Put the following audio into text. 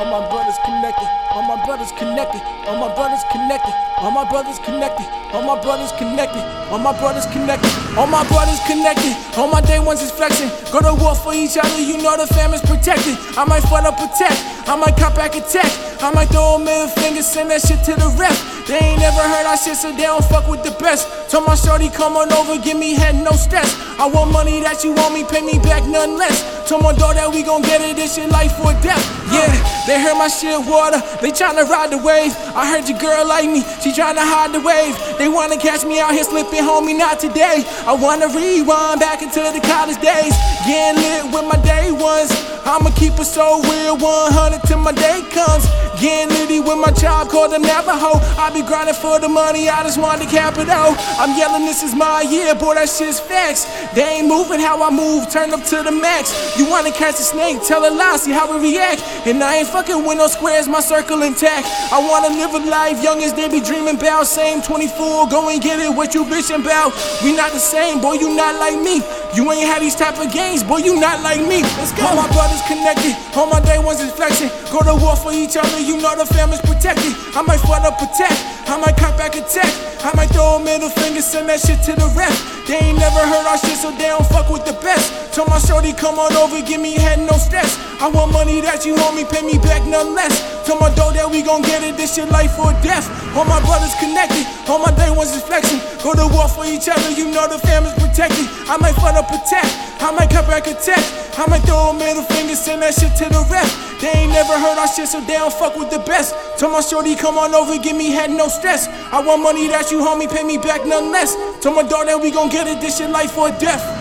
All my brothers connected. All my brothers connected. All my brothers connected. All my brothers connected. All my brothers connected. All my brothers connected. All my brothers connected. All my day ones is flexing. Go to war for each other. You know the family's protected. I might fight up protect. I might cop back attack. I might throw a middle finger, send that shit to the ref. They ain't never heard our shit, so they don't fuck with the best. Told my shorty, come on over, give me head, no stress. I want money that you want me, pay me back, none less. Told my daughter that we gon' get it, this shit life or death. Yeah, they heard my shit water, they tryna ride the wave. I heard your girl like me, she tryna hide the wave. They wanna catch me out here slipping, homie, not today. I wanna rewind back into the college days, getting lit with my day ones. I'ma keep it so real, 100 till my day comes. Getting litty with my job, call them Navajo. I be grinding for the money, I just want the capital. I'm yelling, this is my year, boy, that shit's facts. They ain't moving how I move, turn up to the max. You wanna catch a snake, tell a lie, see how it react. And I ain't fucking with no squares, my circle intact. I wanna live a life young as they be dreaming about. Same 24, go and get it, what you bitching about. We not the same, boy, you not like me. You ain't had these type of games, boy, you not like me. Let's go. All my brothers connected, all my day ones is flexing. Go to war for each other, you know the family's protected. I might fight up protect, I might cut back attack. I might throw a middle finger, send that shit to the ref. They ain't never heard our shit, so they don't fuck with the best. Told my shorty, come on over, give me head, no stress. I want money that you want me, pay me back, none less. Told my dog that we gon' get it, this shit life or death. All my brothers connected, all my day ones is flexing. Go to war for each other, you know the family's protected. I might fight up attack, I might cut back attack. I might throw a middle finger, send that shit to the ref. They ain't never heard our shit, so they don't fuck with the best. Told my shorty, come on over, give me head, no stress. I want money that you homie, pay me back, none less. Told my that we gon' get it, this shit life or death.